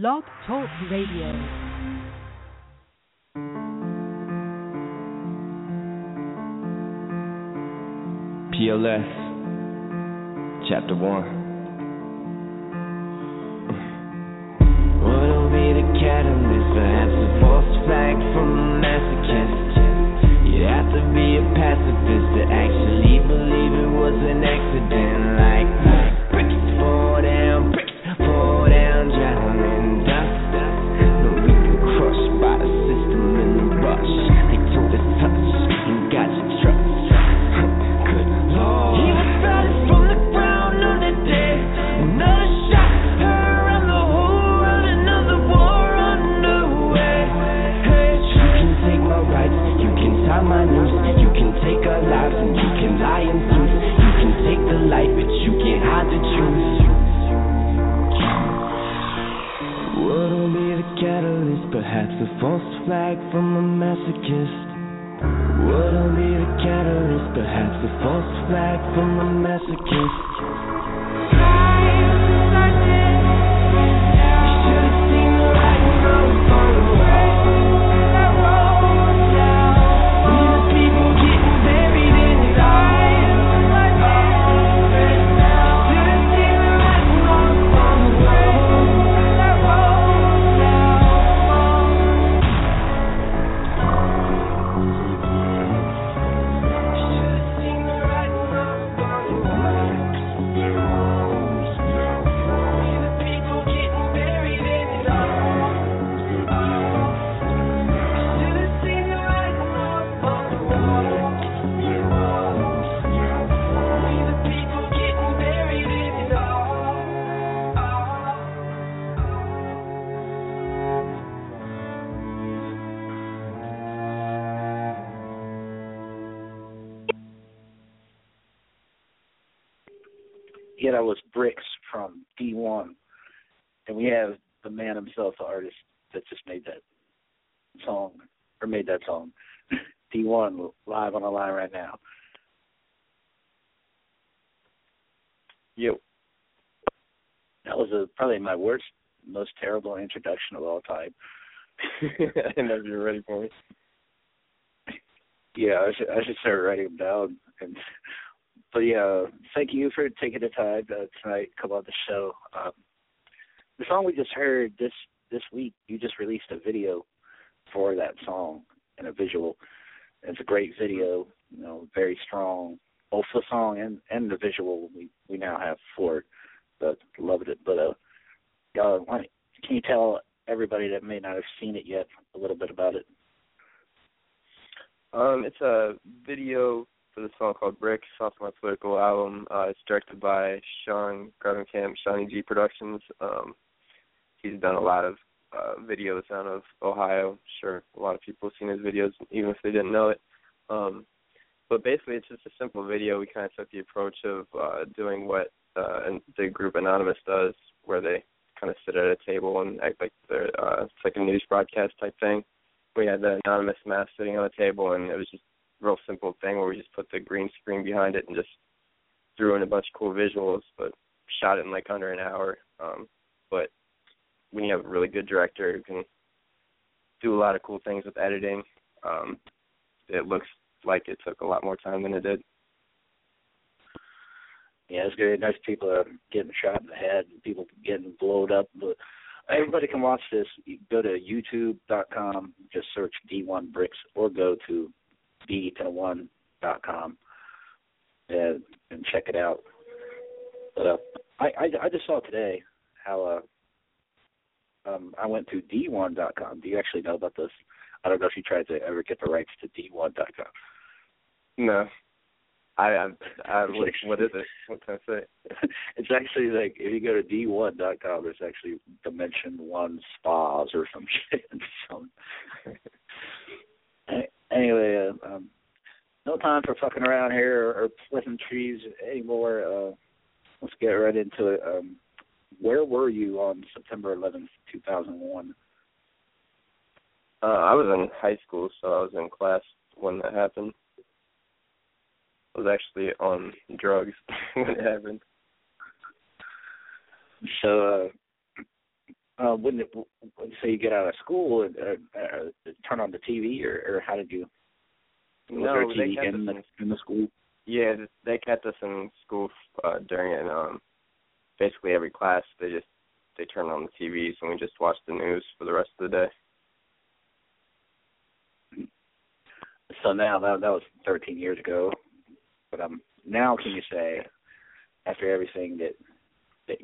Blog Talk Radio. PLS, Chapter 1. What'll be the catalyst? Perhaps a false flag from a masochist. You have to be a pacifist to actually believe it was an accident. Flag from a masochist. What'll be the catalyst? Perhaps a false flag from a and we have the man himself, the artist that just made that song or made that song. D1 live on the line right now. Yo. That was a, probably my worst, most terrible introduction of all time. I didn't know you were ready for me. Yeah, I should I should start writing them down. And but yeah, thank you for taking the time uh, tonight to come on the show. Um, the song we just heard this this week, you just released a video for that song and a visual. It's a great video, you know, very strong, both the song and and the visual. We we now have for it, but loved it. But uh, uh, can you tell everybody that may not have seen it yet a little bit about it? Um, it's a video for the song called Bricks off my political album. Uh, it's directed by Sean Gravenkamp, Shawnee G Productions. Um, he's done a lot of uh, videos out of Ohio. Sure, a lot of people have seen his videos, even if they didn't know it. Um, but basically, it's just a simple video. We kind of took the approach of uh, doing what uh, the group Anonymous does, where they kind of sit at a table and act like they're uh, it's like a news broadcast type thing we had the anonymous mask sitting on the table and it was just a real simple thing where we just put the green screen behind it and just threw in a bunch of cool visuals but shot it in like under an hour um but when you have a really good director who can do a lot of cool things with editing um it looks like it took a lot more time than it did Yeah, it's good. Nice people are getting shot in the head, and people getting blowed up. But everybody can watch this. Go to YouTube.com, just search D1 Bricks, or go to D1.com and and check it out. But uh, I, I I just saw today how uh um I went to D1.com. Do you actually know about this? I don't know if you tried to ever get the rights to D1.com. no i i, I what, what is it what can i say it's actually like if you go to d1.com, it's actually Dimension One Spas or some shit. some. Anyway, uh, um, no time for fucking around here or, or pleasantries anymore. Uh, let's get right into it. Um, where were you on September 11th, 2001? uh i was in high school so i was in class when that happened I was actually on drugs when it happened. So, uh, uh, when, it, when say you get out of school and uh, uh, turn on the TV, or, or how did you? Was no, there a they TV kept in us the in the school? Yeah, they kept us in school uh, during it. Um, basically every class, they just they turned on the TVs and we just watched the news for the rest of the day. So now that that was 13 years ago, but um, now can you say, after everything that that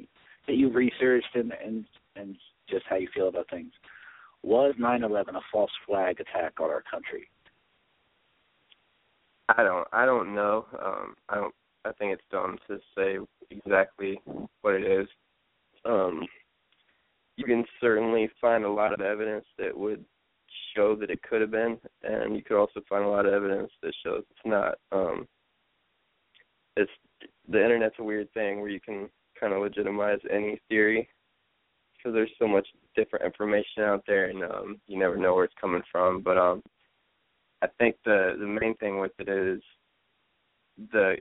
that you've researched and and and just how you feel about things, was 9/11 a false flag attack on our country? I don't I don't know. Um, I don't. I think it's dumb to say exactly what it is. Um, you can certainly find a lot of evidence that would show that it could have been, and you could also find a lot of evidence that shows it's not. Um, it's the internet's a weird thing where you can kind of legitimize any theory because there's so much different information out there, and um, you never know where it's coming from. But um, I think the the main thing with it is the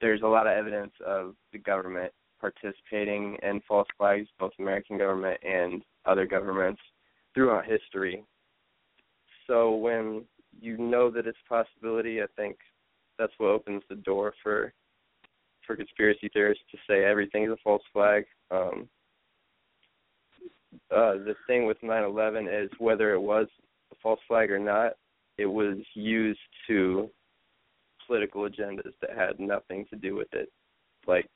there's a lot of evidence of the government participating in false flags, both American government and other governments throughout history. So when you know that it's a possibility, I think that's what opens the door for for conspiracy theorists to say everything is a false flag. Um, uh, the thing with 9/11 is whether it was a false flag or not, it was used to political agendas that had nothing to do with it, like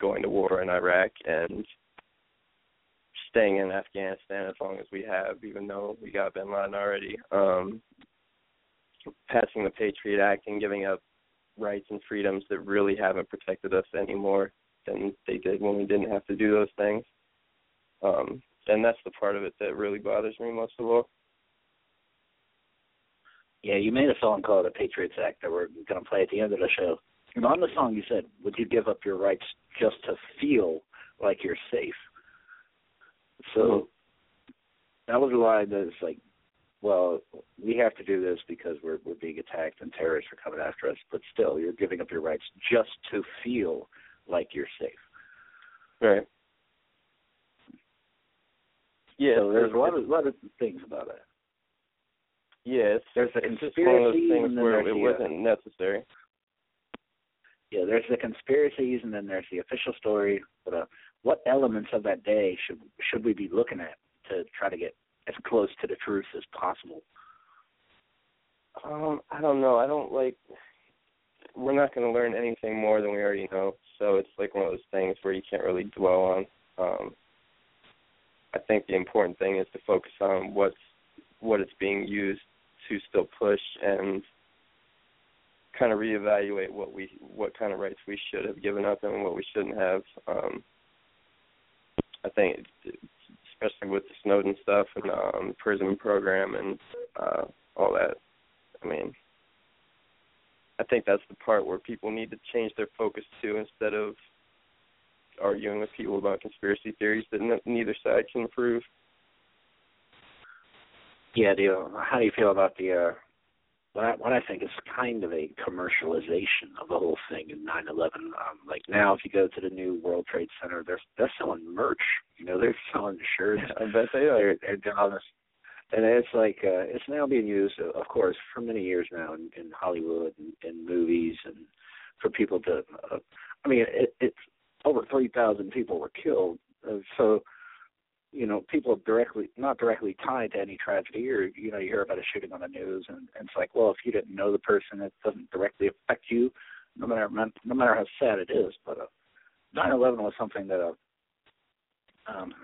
going to war in Iraq and staying in Afghanistan as long as we have, even though we got Bin Laden already. Um, passing the Patriot Act and giving up rights and freedoms that really haven't protected us anymore than they did when we didn't have to do those things. Um, and that's the part of it that really bothers me most of all. Yeah, you made a song called "The Patriots Act" that we're going to play at the end of the show. And on the song, you said, "Would you give up your rights just to feel like you're safe?" So that was a line that's like, well, we have to do this because we're we're being attacked and terrorists are coming after us. But still, you're giving up your rights just to feel like you're safe. Right. Yeah, so there's a lot of lot of things about it. It's, There's a it's just one of those things and then where it the, uh, wasn't necessary. Yeah, there's the conspiracies, and then there's the official story. But uh, what elements of that day should should we be looking at to try to get as close to the truth as possible? Um, I don't know. I don't like. We're not going to learn anything more than we already know, so it's like one of those things where you can't really dwell on. Um, I think the important thing is to focus on what's what it's being used to still push and kind of reevaluate what we what kind of rights we should have given up and what we shouldn't have. Um, I think, especially with the Snowden stuff and um, PRISM program and uh, all that. I mean, I think that's the part where people need to change their focus to instead of arguing with people about conspiracy theories that n- neither side can prove. Yeah, do you, how do you feel about the uh, what I, what I think is kind of a commercialization of the whole thing in 9/11? Um, like now, if you go to the new World Trade Center, they're they're selling merch. You know, they're selling shirts. I bet they are. They're, they're doing all this, and it's like uh, it's now being used, uh, of course, for many years now in, in Hollywood and in movies, and for people to. Uh, I mean, it, it's over 3,000 people were killed, uh, so you know, people directly not directly tied to any tragedy or you know, you hear about a shooting on the news and, and it's like, well, if you didn't know the person it doesn't directly affect you, no matter no matter how sad it is. But uh nine eleven was something that uh um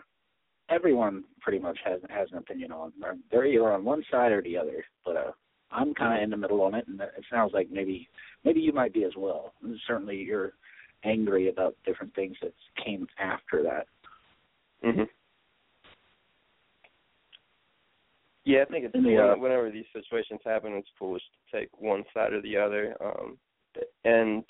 everyone pretty much has has an opinion on. They're either on one side or the other. But uh I'm kinda in the middle on it and it sounds like maybe maybe you might be as well. And certainly you're angry about different things that came after that. Mhm. Yeah, I think it's the, uh, whenever these situations happen, it's foolish to take one side or the other. Um, and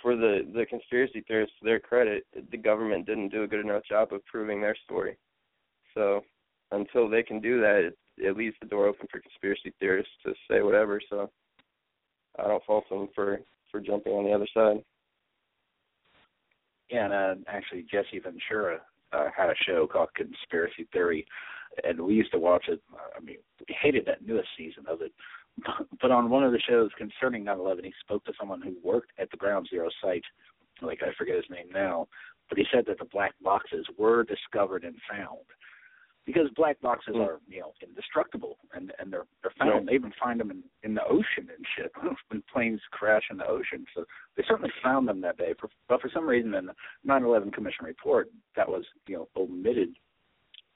for the the conspiracy theorists, to their credit, the government didn't do a good enough job of proving their story. So until they can do that, it, it leaves the door open for conspiracy theorists to say whatever. So I don't fault them for for jumping on the other side. Yeah, and uh, actually Jesse Ventura uh, had a show called Conspiracy Theory, and we used to watch it. I mean, we hated that newest season of it. But on one of the shows concerning 9/11, he spoke to someone who worked at the Ground Zero site. Like I forget his name now, but he said that the black boxes were discovered and found because black boxes Mm. are you know indestructible and and they're they're found. Right. They even find them in in the ocean and shit when planes crash in the ocean. So they certainly found them that day. For, but for some reason, in the 9/11 Commission report, that was you know omitted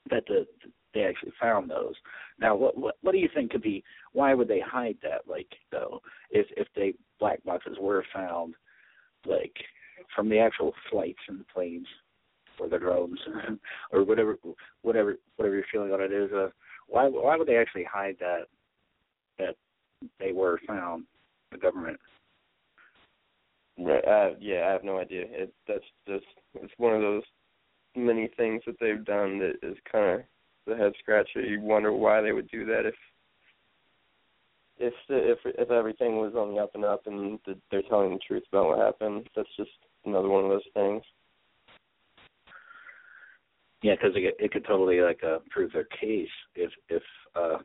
that the they actually found those. Now, what what what do you think could be? Why would they hide that? Like though, if if they black boxes were found, like from the actual flights and the planes or the drones or whatever whatever whatever your feeling on it is, uh, why why would they actually hide that that they were found? The government. Right. Uh, yeah, I have no idea. It that's just it's one of those many things that they've done that is kind of the head scratcher. You wonder why they would do that if if the, if if everything was on the up and up and the, they're telling the truth about what happened. That's just another one of those things. Yeah, because it, it could totally like uh, prove their case if if uh,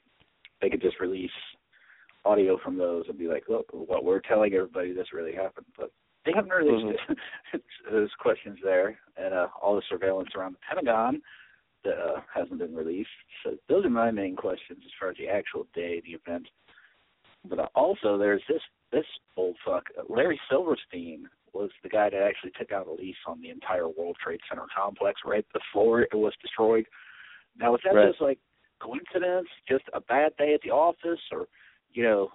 they could just release audio from those and be like, look, what we're telling everybody this really happened, but they haven't released it. There's questions there, and uh, all the surveillance around the Pentagon that uh, hasn't been released. So those are my main questions as far as the actual day, the event. But uh, also, there's this this old fuck, Larry Silverstein was the guy that actually took out a lease on the entire World Trade Center complex right before it was destroyed. Now, was that Right. just like coincidence, just a bad day at the office, or you know,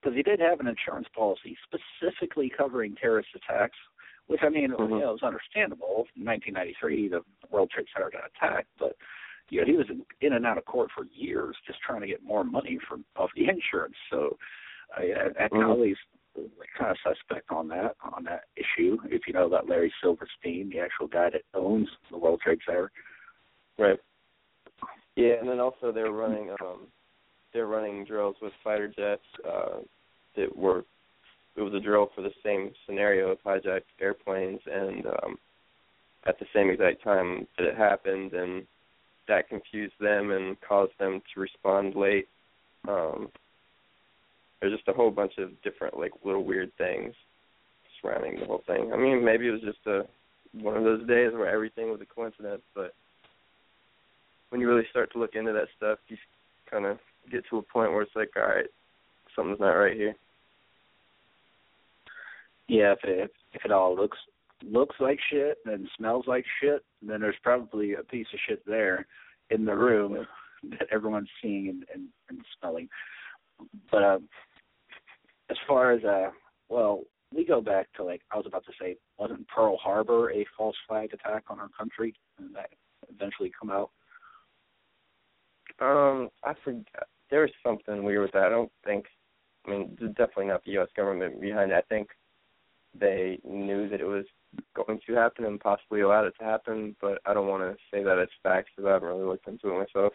because he did have an insurance policy specifically covering terrorist attacks, which I mean, Mhm. you know, it was understandable. In 1993, the World Trade Center got attacked, but you know, he was in, in and out of court for years just trying to get more money from off the insurance. So, uh, I, I Mhm. always kind of suspect on that on that issue. If you know about Larry Silverstein, the actual guy that owns the World Trade Center. Right. Yeah, and then also they're running um they're running drills with fighter jets uh that were it was a drill for the same scenario of hijacked airplanes and um at the same exact time that it happened and that confused them and caused them to respond late. Um there's just a whole bunch of different like little weird things surrounding the whole thing. I mean, maybe it was just a one of those days where everything was a coincidence, but when you really start to look into that stuff, you kind of get to a point where it's like, all right, something's not right here. Yeah, if it if it all looks looks like shit and smells like shit, then there's probably a piece of shit there in the room that everyone's seeing and, and, and smelling. But um, as far as uh, well, we go back to like I was about to say, wasn't Pearl Harbor a false flag attack on our country, and that eventually come out? Um, I forgot. There was something weird with that. I don't think. I mean, definitely not the U.S. government behind it. I think they knew that it was going to happen and possibly allowed it to happen, but I don't want to say that it's facts because I haven't really looked into it myself.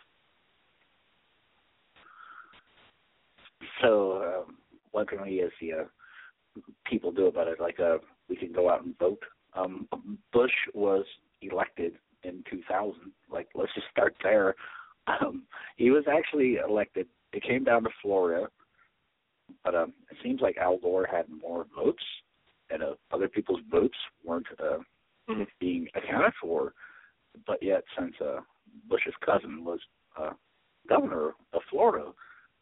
So um, what can we as the uh, people do about it? Like uh, we can go out and vote. Um, Bush was elected in 2000. Like let's just start there. Um, he was actually elected. It came down to Florida, but um, it seems like Al Gore had more votes, and uh, other people's votes weren't uh, Mhm. being accounted for. But yet, since uh, Bush's cousin was uh, governor of Florida,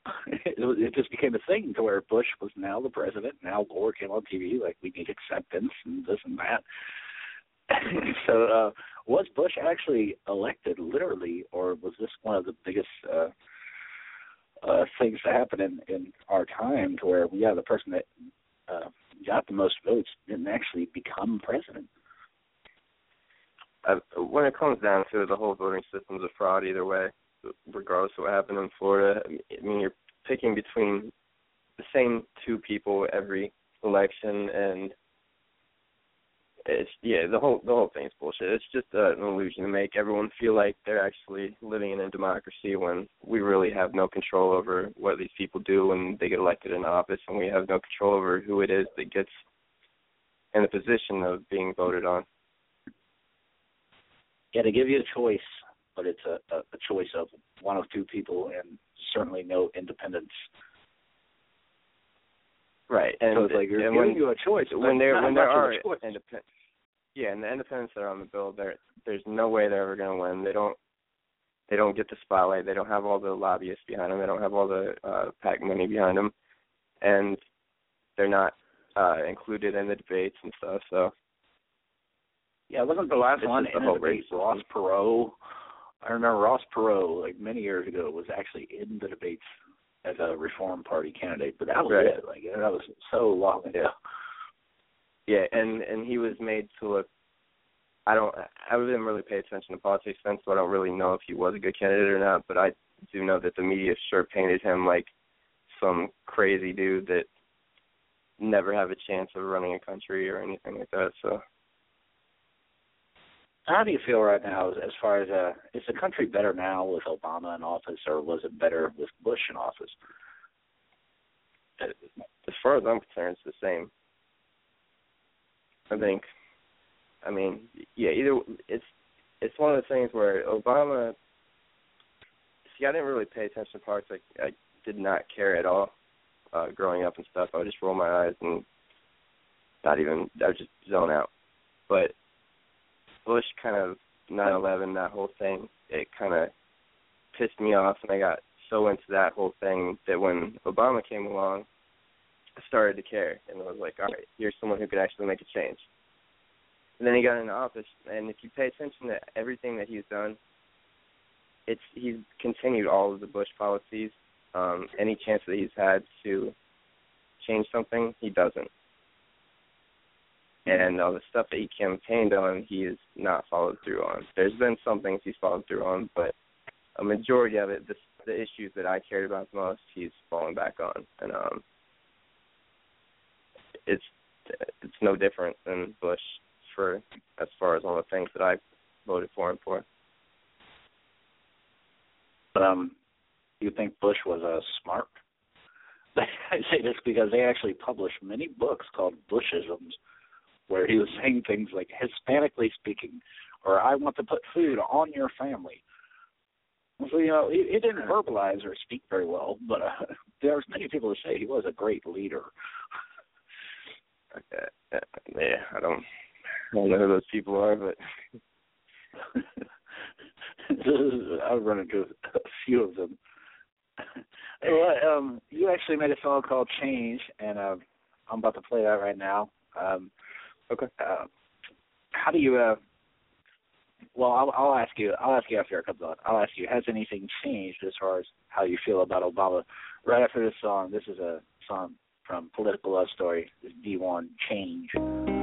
it, it just became a thing to where Bush was now the president, Now Gore came on TV like we need acceptance and this and that. so, uh, was Bush actually elected literally, or was this one of the biggest uh, uh, things to happen in in our time, to where yeah, the person that uh, got the most votes didn't actually become president? I, when it comes down to it, the whole voting system's a fraud either way, regardless of what happened in Florida. I mean, you're picking between the same two people every election, and it's yeah, the whole the whole thing's bullshit. It's just uh, an illusion to make everyone feel like they're actually living in a democracy when we really have no control over what these people do when they get elected in office, and we have no control over who it is that gets in the position of being voted on. yeah, they give you a choice, but it's a, a, a choice of one of two people, and certainly no independence. Right, and so it's like you're giving when, you a choice. when there when there are independent, yeah, and the independents that are on the bill, there there's no way they're ever going to win. They don't they don't get the spotlight. They don't have all the lobbyists behind them. They don't have all the uh, PAC money behind them, and they're not uh, included in the debates and stuff. So yeah, wasn't the last This one the whole debate Ross Perot? I remember Ross Perot, like many years ago, was actually in the debates as a Reform Party candidate, but that was Right. it. Like that was so long ago. Yeah, and and he was made to look. I don't. I didn't really pay attention to politics then, so I don't really know if he was a good candidate or not. But I do know that the media sure painted him like some crazy dude that never have a chance of running a country or anything like that. So How do you feel right now as, as far as uh, is the country better now with Obama in office, or was it better with Bush in office? as far as I'm concerned, it's the same. I think. I mean, yeah. Either it's it's one of the things where Obama. See, I didn't really pay attention to politics. I, I did not care at all uh growing up and stuff. I would just roll my eyes and not even. I would just zone out. But Bush kind of 9/11, that whole thing, it kind of pissed me off, and I got so into that whole thing that when Obama came along, started to care, and was like, all right, here's someone who could actually make a change. And then he got into office, and if you pay attention to everything that he's done, it's he's continued all of the Bush policies. Um, any chance that he's had to change something, he doesn't. And all the stuff that he campaigned on, he has not followed through on. There's been some things he's followed through on, but a majority of it, the, the issues that I cared about the most, he's fallen back on, and um, it's it's no different than Bush for as far as all the things that I voted for him for. But um, you think Bush was uh, smart? I say this because they actually published many books called Bushisms, where he was saying things like Hispanically speaking, or I want to put food on your family. So you know, he, he didn't verbalize or speak very well, but uh, there's many people who say he was a great leader. Uh, uh, yeah, I don't, I don't know who those people are, but I've run into a few of them. well, um, you actually made a song called "Change," and uh, I'm about to play that right now. Um, okay. Uh, how do you? Uh, well, I'll, I'll ask you. I'll ask you after it comes on. I'll ask you. Has anything changed as far as how you feel about Obama? Right after this song, this is a song from Political Love Story. This D1 Change.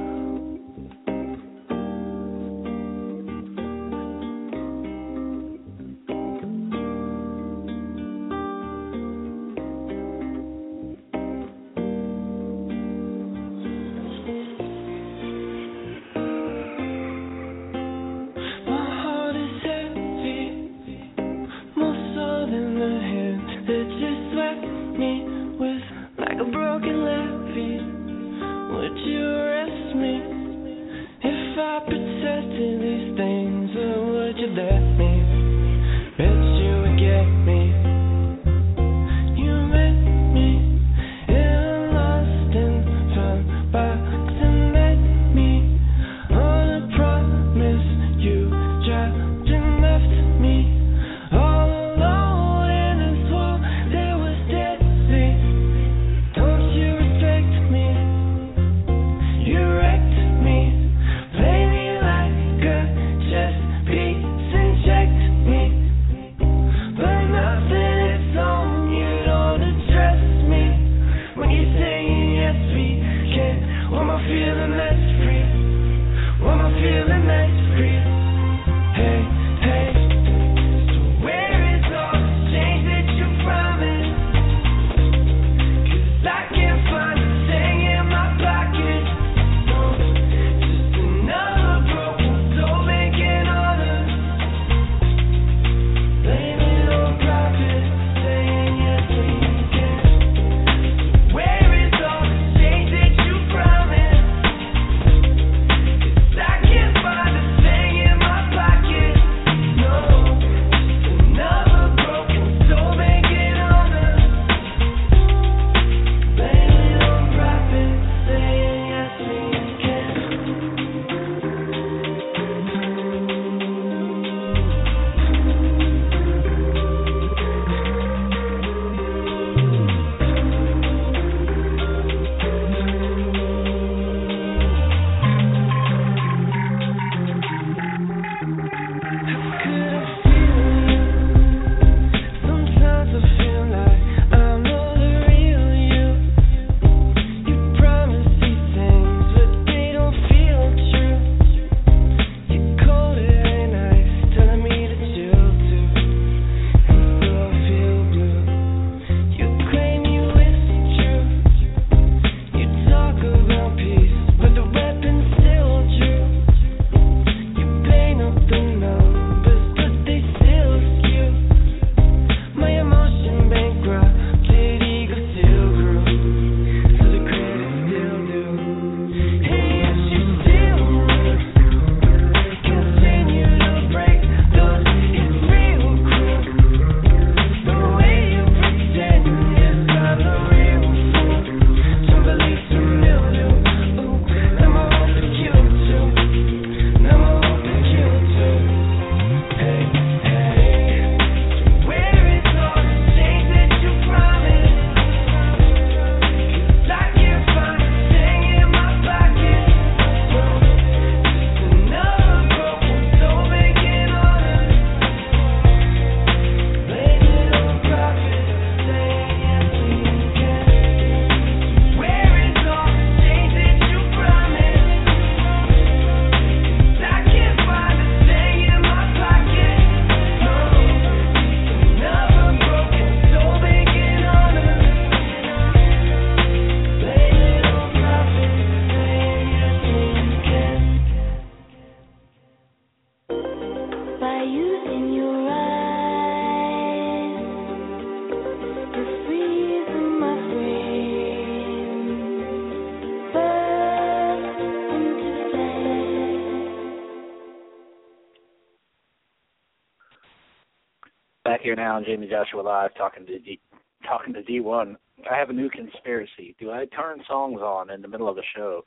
Here now on Jayme Joshua Live, talking to D, talking to D1. I have a new conspiracy. Do I turn songs on in the middle of the show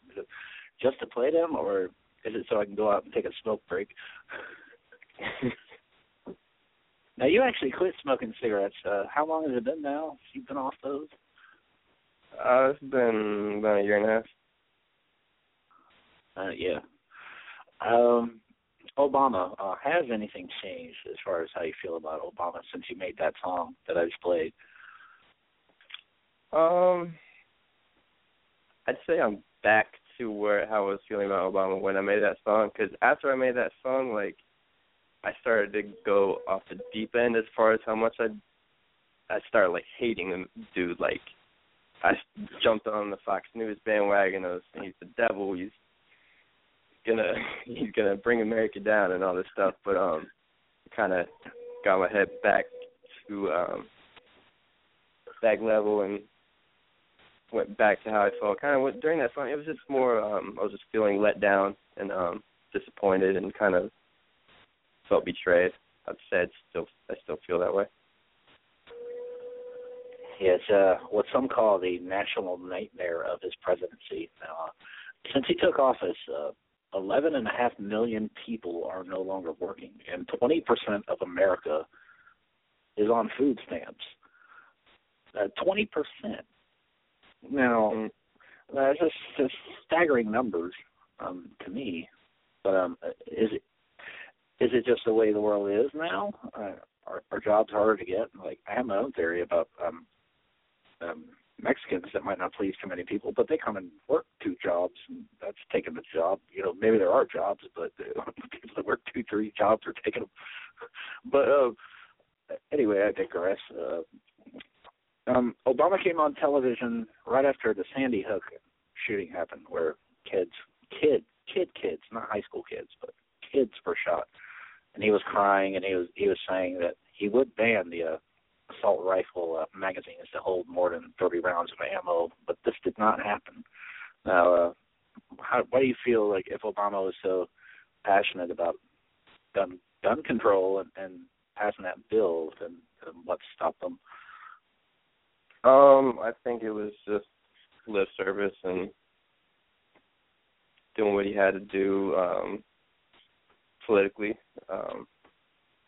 just to play them, or is it so I can go out and take a smoke break? now you actually quit smoking cigarettes. Uh, how long has it been now? You've been off those? Uh, it's been about a year and a half. Uh, yeah. Um, Obama, uh, has anything changed as far as how you feel about Obama since you made that song that I just played? Um, I'd say I'm back to where how I was feeling about Obama when I made that song. Because after I made that song, like I started to go off the deep end as far as how much I I started like hating the dude. Like I jumped on the Fox News bandwagon of he's the devil. He's gonna he's gonna bring America down and all this stuff. But um, kind of got my head back to um back level and went back to how I felt. Kind of during that song. It was just more. um I was just feeling let down and um disappointed and kind of felt betrayed. Say still I still feel that way. Yeah, it's uh, what some call the national nightmare of his presidency. Now, uh, since he took office, uh, 11 and a half million people are no longer working, and 20% of America is on food stamps. Uh, 20%. Now, Mm. that's just, just staggering numbers um, to me. But um, is it is it just the way the world is now? Uh, are, are jobs harder to get? Like I have my own theory about um, um, Mexicans that might not please too many people, but they come and work two jobs, and that's taking the job. You know, maybe there are jobs, but uh, people that work two, three jobs are taking them. But uh, anyway, I digress. Uh, um, Obama came on television right after the Sandy Hook shooting happened, where kids, kid, kid, kids, not high school kids, but kids were shot, and he was crying, and he was he was saying that he would ban the uh, assault rifle uh, magazines that hold more than 30 rounds of ammo, but this did not happen. Now, uh, how, why do you feel like if Obama was so passionate about gun gun control and, and passing that bill, then, then what stopped them? Um, I think it was just lip service and doing what he had to do um politically um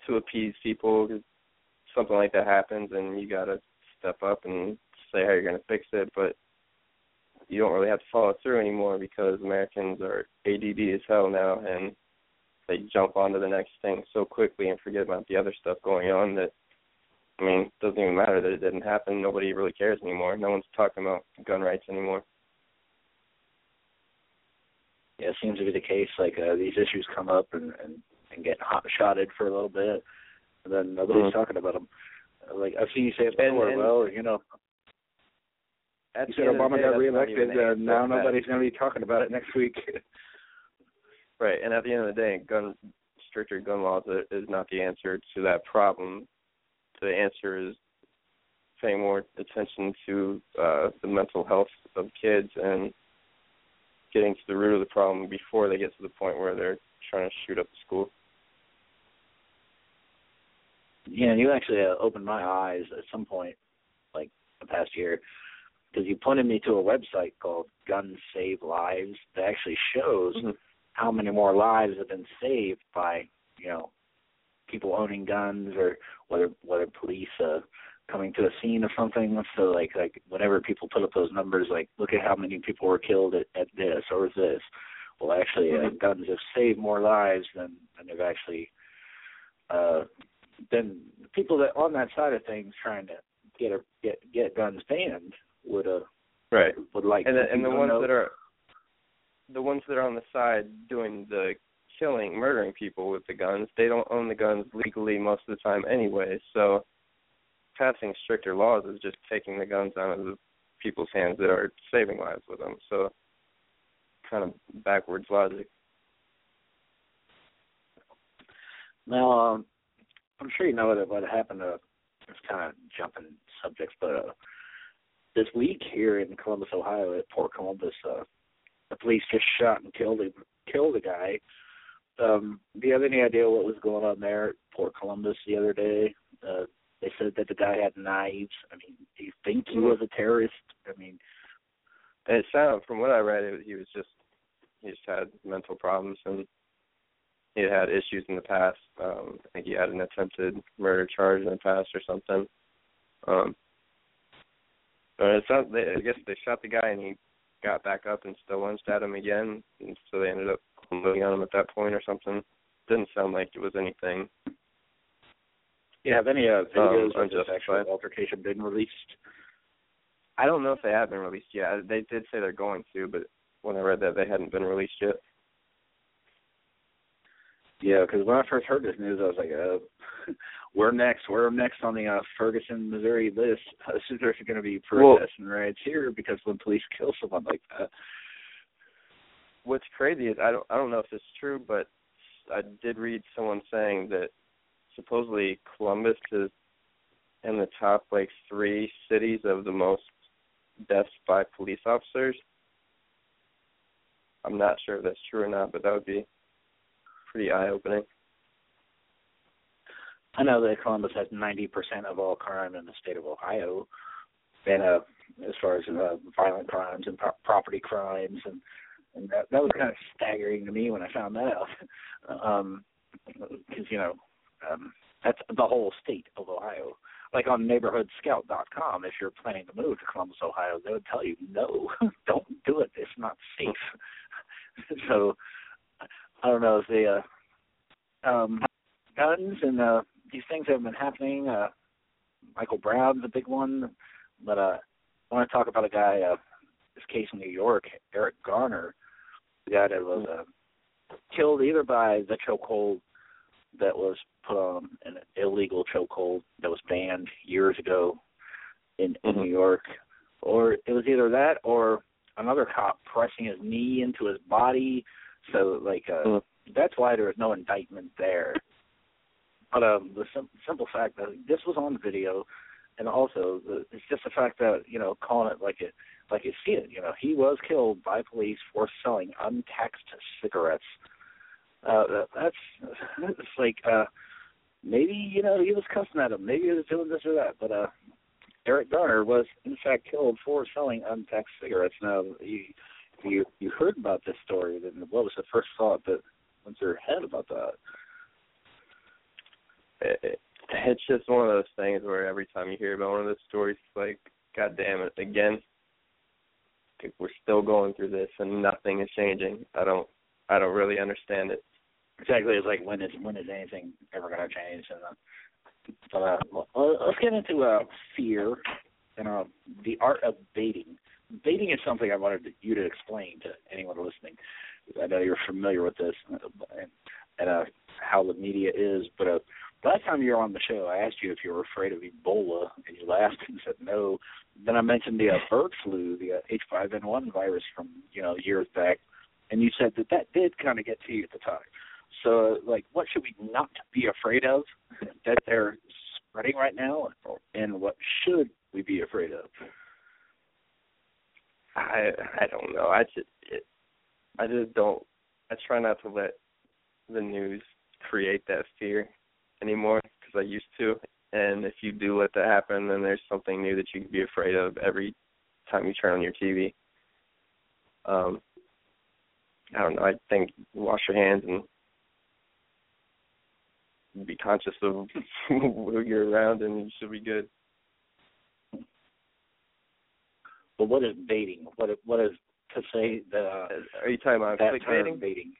to appease people. 'cause Something like that happens, and you gotta step up and say how you're gonna fix it, but you don't really have to follow through anymore because Americans are ADD as hell now, and they jump onto the next thing so quickly and forget about the other stuff going on that I mean, it doesn't even matter that it didn't happen. Nobody really cares anymore. No one's talking about gun rights anymore. Yeah, it seems to be the case. Like uh, these issues come up and and, and get hot shotted for a little bit, and then nobody's Mhm. talking about them. Like I've seen you say it before. and- well, you know, you said end of the Obama day, got reelected. Uh, now that. nobody's going to be talking about it next week. Right, and at the end of the day, gun stricter gun laws is not the answer to that problem. The answer is paying more attention to uh, the mental health of kids and getting to the root of the problem before they get to the point where they're trying to shoot up the school. Yeah, and you actually uh, opened my eyes at some point, like the past year, because you pointed me to a website called Guns Save Lives that actually shows Mhm. how many more lives have been saved by you know people owning guns or whether whether police uh coming to a scene of something so like like whenever people put up those numbers like look at how many people were killed at, at this or this well actually uh, Mhm. guns have saved more lives than than they've actually uh then the people that on that side of things trying to get a get get guns banned would uh Right. would like and to the, and the ones know- that are the ones that are on the side doing the killing, murdering people with the guns, they don't own the guns legally most of the time anyway. So passing stricter laws is just taking the guns out of the people's hands that are saving lives with them. So kind of backwards logic. Now, um, I'm sure you know what what happened. Uh, it's kind of jumping subjects, but uh, this week here in Columbus, Ohio, at Port Columbus, uh, the police just shot and killed him, killed a guy. Um, do you have any idea what was going on there at Port Columbus the other day? Uh, they said that the guy had knives. I mean, do you think he was a terrorist? I mean, it sounded from what I read, it, he was just he just had mental problems and he had had issues in the past. Um, I think he had an attempted murder charge in the past or something. Um, but it sounds, they, I guess they shot the guy and he got back up and still lunged at him again, and so they ended up moving on him at that point or something. Didn't sound like it was anything. you have any uh, videos Um, of this actual altercation been released? I don't know if they have been released yet. They did say they're going to, but when I read that, they hadn't been released yet. Yeah, because when I first heard this news, I was like, uh, "We're next. We're next on the uh, Ferguson, Missouri list. There's going to be Well- protests and riots here because when police kill someone like that, what's crazy is I don't I don't know if this is true, but I did read someone saying that supposedly Columbus is in the top like three cities of the most deaths by police officers. I'm not sure if that's true or not, but that would be pretty eye opening. I know that Columbus has 90% of all crime in the state of Ohio, and uh, as far as uh, violent crimes and pro- property crimes, and and that that was kind of staggering to me when I found that out, um, because you know um, that's the whole state of Ohio. Like on NeighborhoodScout.com, if you're planning to move to Columbus, Ohio, they would tell you no, don't do it. It's not safe. so I don't know if they uh, um, guns and uh, these things have been happening. Uh, Michael Brown's a big one, but uh, I want to talk about a guy. Uh, this case in New York, Eric Garner, the guy that was uh, killed either by the chokehold that was put on an illegal chokehold that was banned years ago in, in. New York, or it was either that or another cop pressing his knee into his body. So like uh, Mhm. that's why there was no indictment there. But um, the sim- simple fact that this was on video, and also the, it's just the fact that you know calling it like it like you see it. You know, he was killed by police for selling untaxed cigarettes. Uh, that- that's it's like uh, maybe you know he was cussing at him, maybe he was doing this or that, but uh, Eric Garner was in fact killed for selling untaxed cigarettes. Now you you you heard about this story, then what was the first thought that went through your head about that? It, it, it's just one of those things where every time you hear about one of those stories, it's like, God damn it, again. We're still going through this and nothing is changing. I don't I don't really understand it. Exactly. It's like when is when is anything ever going to change? And uh, but uh, let's get into uh, fear and uh, the art of baiting. Baiting is something I wanted you to explain to anyone listening. I know you're familiar with this uh, and, and uh, how the media is, but uh, last time you were on the show, I asked you if you were afraid of Ebola, and you laughed and said no. Then I mentioned the uh, bird flu, the uh, H5N1 virus from you know years back, and you said that that did kind of get to you at the time. So, like, what should we not be afraid of that they're spreading right now, and what should we be afraid of? I I don't know. I just it, I just don't. I try not to let the news create that fear anymore because I used to. And if you do let that happen, then there's something new that you can be afraid of every time you turn on your TV. Um, I don't know. I think wash your hands and be conscious of who you're around, and you should be good. But what is baiting? What is, what is to say that uh, Are you talking about that term baiting?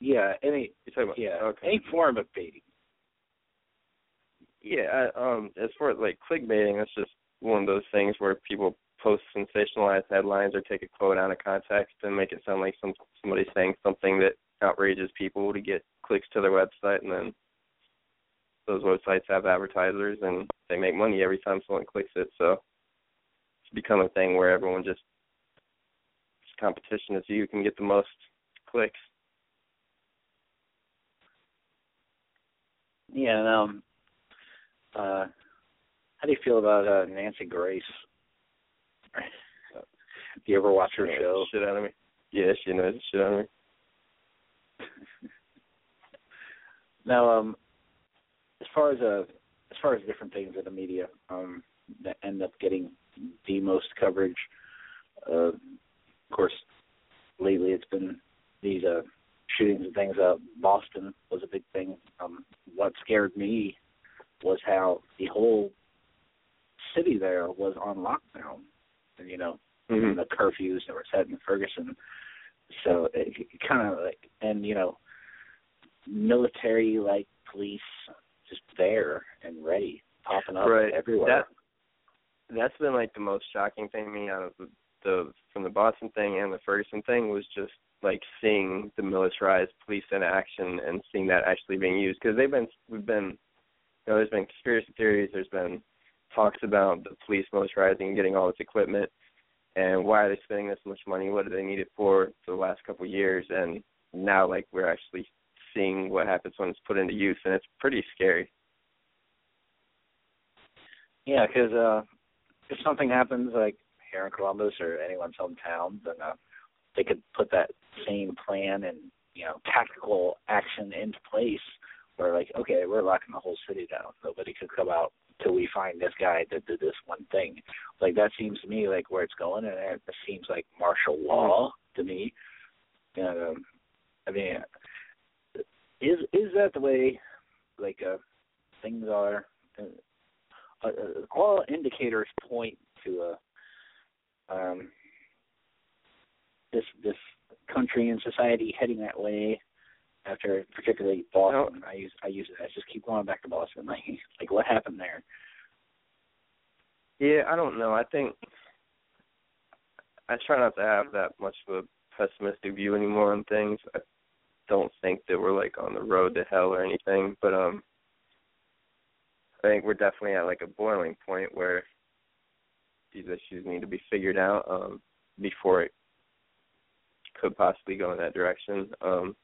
Yeah, any You're talking about yeah, Okay. any form of baiting. Yeah, um, as far as like clickbaiting, that's just one of those things where people post sensationalized headlines or take a quote out of context and make it sound like some somebody's saying something that outrages people to get clicks to their website, and then those websites have advertisers and they make money every time someone clicks it. So become a thing where everyone just it's competition to see who can get the most clicks. Yeah, and, um, uh, how do you feel about uh, Nancy Grace? Do you ever watch her Yeah, show? Shit out of me. Yeah, she knows the shit out of me. Now, um, as far as uh, as far as different things in the media, um, that end up getting the most coverage, uh, of course, lately it's been these uh shootings and things. Uh, Boston was a big thing. Um, what scared me was how the whole city there was on lockdown, and you know, Mm-hmm. the curfews that were set in Ferguson. So it, it kind of like, and you know, military like police just there and ready, popping up Right. everywhere. That that's been like the most shocking thing to me out of the, the from the Boston thing and the Ferguson thing was just like seeing the militarized police in action and seeing that actually being used. Because they've been we've been you know there's been conspiracy theories there's been talks about the police militarizing and getting all this equipment and why are they spending this much money? What do they need it for for the last couple of years? And now like we're actually seeing what happens when it's put into use and it's pretty scary. Yeah, because uh, if something happens like here in Columbus or anyone's hometown, then uh, they could put that same plan and you know tactical action into place. Where like, okay, we're locking the whole city down. Nobody could come out till we find this guy that did this one thing. Like that seems to me like where it's going, and it seems like martial law to me. And um, I mean, is is that the way like uh, things are? Uh, uh, all indicators point to a um, this this country and society heading that way. After particularly Boston, I use I use it. I just keep going back to Boston. Like like what happened there? Yeah, I don't know. I think I try not to have that much of a pessimistic view anymore on things. I don't think that we're like on the road to hell or anything, but um I think we're definitely at like a boiling point where these issues need to be figured out um before it could possibly go in that direction. Um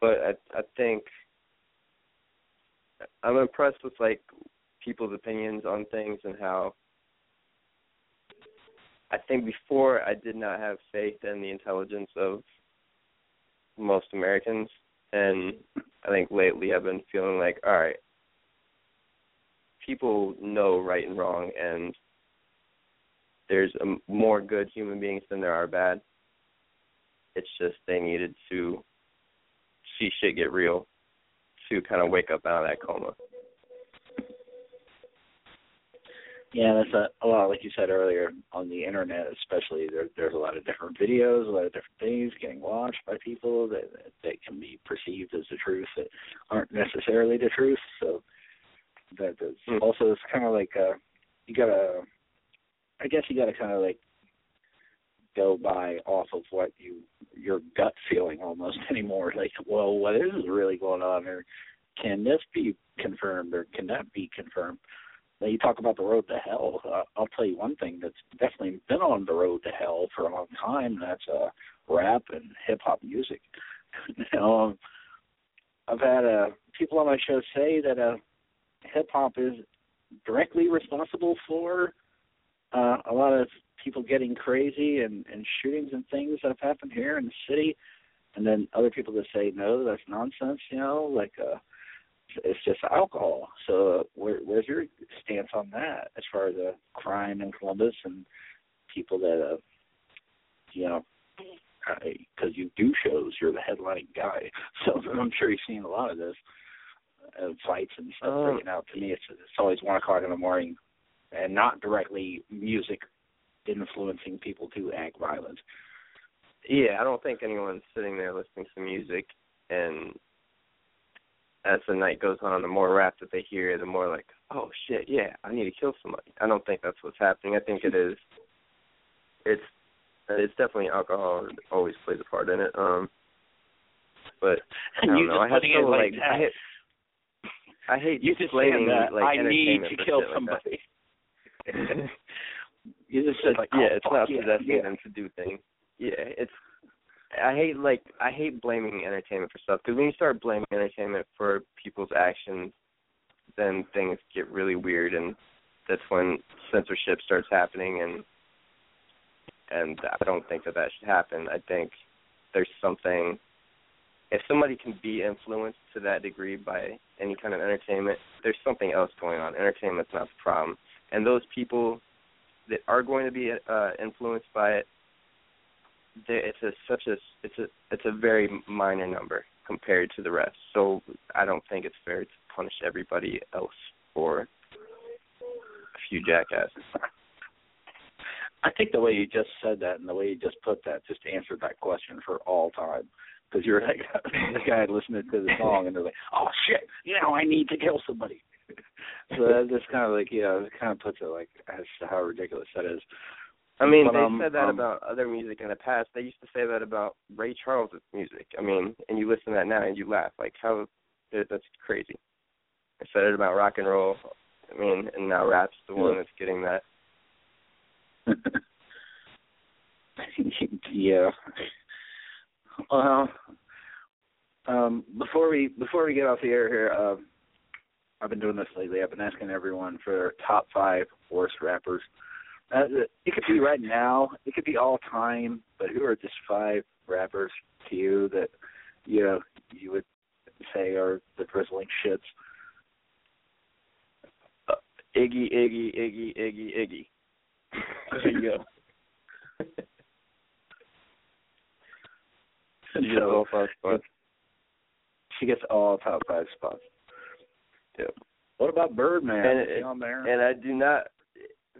but I I think I'm impressed with like people's opinions on things and how I think before I did not have faith in the intelligence of most Americans and I think lately I've been feeling like all right people know right and wrong and there's a, more good human beings than there are bad it's just they needed to see shit get real to kind of wake up out of that coma Yeah, that's a, a lot. Like you said earlier, on the internet, especially, there, there's a lot of different videos, a lot of different things getting watched by people that that, that can be perceived as the truth that aren't necessarily the truth. So that that's Hmm. also it's kind of like uh, you gotta, I guess you gotta kind of like go by off of what you your gut feeling almost anymore. Like, well, what is really going on, or can this be confirmed, or can that be confirmed? Now you talk about the road to hell. Uh, I'll tell you one thing that's definitely been on the road to hell for a long time. and That's uh, rap and hip hop music. um, I've had uh, people on my show say that uh, hip hop is directly responsible for uh, a lot of people getting crazy and, and shootings and things that have happened here in the city. And then other people that say no, that's nonsense. You know, like uh, it's just alcohol. So uh, where, where's your stance on that as far as the crime in Columbus and people that, uh, you know, because you do shows, you're the headlining guy. So I'm sure you've seen a lot of this uh, fights and stuff Um, breaking out. To me, it's it's always one o'clock in the morning, and not directly music influencing people to act violent. Yeah, I don't think anyone's sitting there listening to music and as the night goes on, the more rap that they hear, the more like, oh shit, yeah, I need to kill somebody. I don't think that's what's happening. I think it is. It's it's definitely alcohol always plays a part in it. Um, but I don't you know. I have putting like like that. I hate, I hate You just saying that like I need to kill shit like somebody. you just said like, yeah, oh, it's fuck not yeah, possessing yeah. them to do things. Yeah, it's I hate like I hate blaming entertainment for stuff because when you start blaming entertainment for people's actions, then things get really weird, and that's when censorship starts happening, and and I don't think that that should happen. I think there's something. If somebody can be influenced to that degree by any kind of entertainment, there's something else going on. Entertainment's not the problem, and those people that are going to be uh, influenced by it it's a such a it's a it's a very minor number compared to the rest. So I don't think it's fair to punish everybody else for a few jackasses. I think the way you just said that and the way you just put that just answered that question for all time. Because you're like the guy listening to the song and they're like, "Oh shit, you know, I need to kill somebody." so that just kind of like, you know, it kind of puts it like as to how ridiculous that is. I mean, But, they um, said that um, about other music in the past. They used to say that about Ray Charles' music. I mean, and you listen to that now and you laugh. Like how that's crazy. They said it about rock and roll. I mean, and now rap's the one that's getting that. yeah. Well, um, before we before we get off the air here, um, I've been doing this lately. I've been asking everyone for their top five worst rappers. Uh, it could be right now. It could be all time. But who are just five rappers to you that you know you would say are the drizzling shits? Uh, Iggy, Iggy, Iggy, Iggy, Iggy. There you go. She gets all five spots. She gets all top five spots. Yep. What about Birdman? And it- on there? And I do not.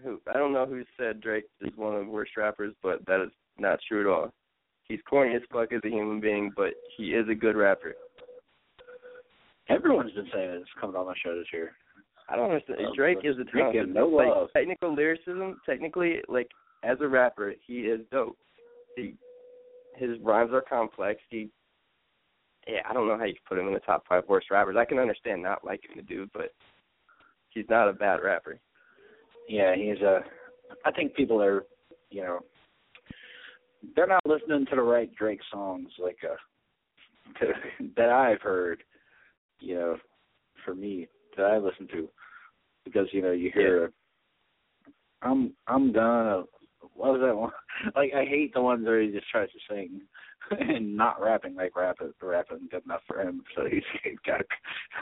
Who I don't know who said Drake is one of the worst rappers, but that is not true at all. He's corny as fuck as a human being, but he is a good rapper. Everyone's been saying it's coming on my show this year. I don't understand. Oh, Drake is a Drake talented. no like love. technical lyricism, technically, like as a rapper, he is dope. He, his rhymes are complex. He, yeah, I don't know how you could put him in the top five worst rappers. I can understand not liking the dude, but he's not a bad rapper. Yeah, he's a. I think people are, you know, they're not listening to the right Drake songs like uh to, that I've heard. You know, for me that I listen to, because you know you hear. I'm I'm gonna. What was that one? Like I hate the ones where he just tries to sing and not rapping like the rap rapping good enough for him. So he's got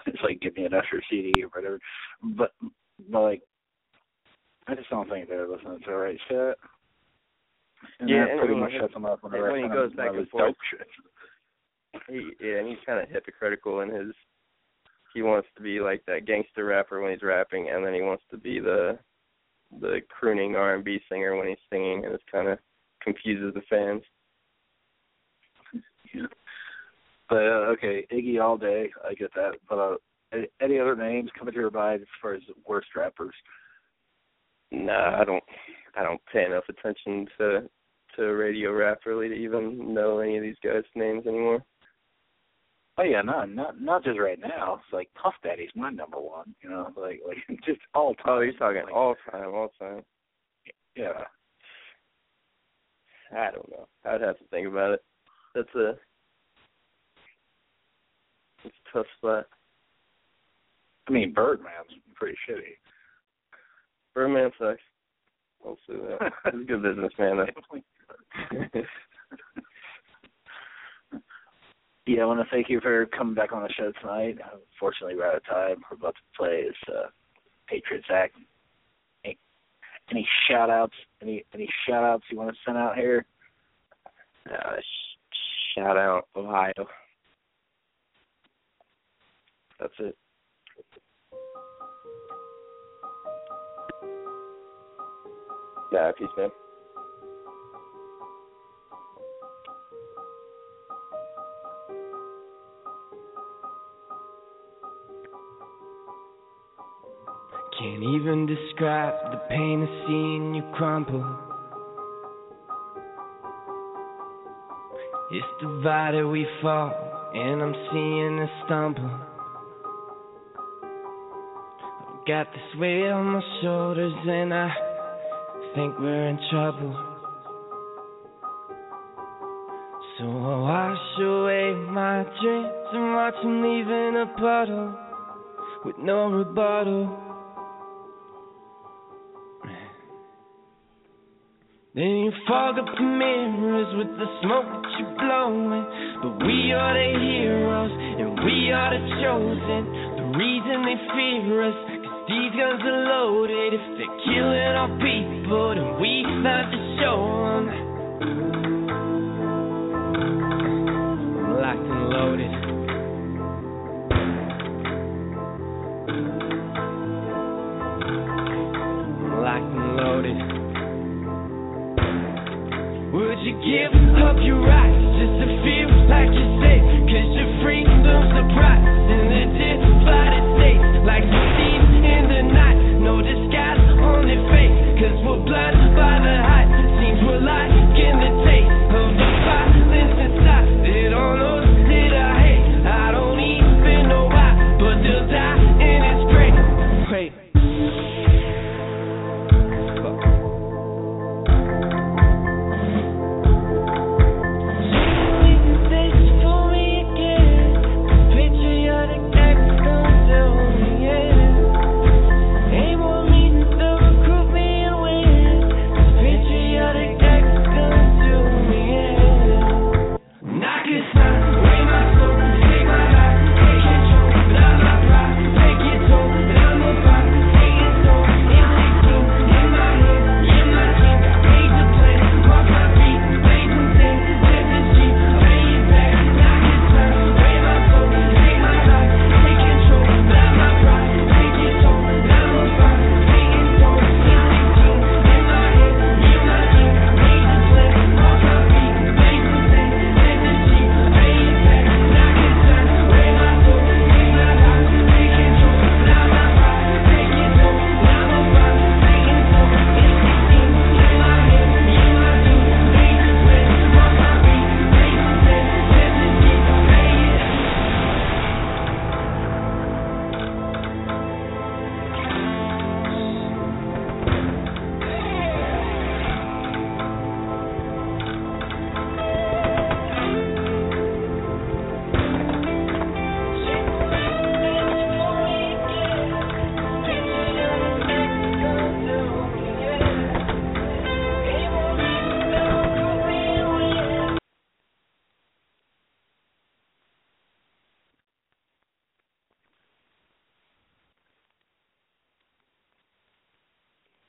it's like give me an Usher CD or whatever. But but like I just don't think they're listening to the right shit. And Yeah, that and pretty much shuts them up when, and when he goes back about and forth. dope shit. He yeah, and he's kind of hypocritical in his. He wants to be like that gangster rapper when he's rapping, and then he wants to be the the crooning R and B singer when he's singing, and it kind of confuses the fans. Yeah. But uh, okay, Iggy all day, I get that. But uh, any, any other names coming to your mind as far as worst rappers? Nah, I don't. I don't pay enough attention to to radio rap really to even know any of these guys' names anymore. Oh yeah, not not not just right now. It's like Puff Daddy's my number one. You know, like like just all oh, time. Oh, you're talking Like, all time, all time. Yeah. I don't know. I'd have to think about it. That's a it's a tough spot. I mean, Birdman's pretty shitty. Birdman sucks. I'll say that. He's a good businessman though. Yeah, I want to thank you for coming back on the show tonight. Unfortunately, we're out of time. We're about to play this uh, Patriots Act. Any, any shout outs? Any any shout outs you want to send out here? Uh, sh- shout out Ohio. That's it. Nah, peace, man. Can't even describe the pain of seeing you crumple. It's divided we fall, and I'm seeing us stumble. I've got this weight on my shoulders, and I think we're in trouble. So I Wash away my dreams and watch them leave in a puddle with no rebuttal. Then you fog up the mirrors with the smoke that you're blowing. But we are the heroes and we are the chosen. The reason they fear us, cause these guns are loaded. If they're killing our people, then we have to show them. Locked and loaded. Locked and loaded you give up your rights just to feel like you're safe. Cause your freedom's a price in the divided states. Like the thief in the night, no disguise on their face. Cause we're blind by the high.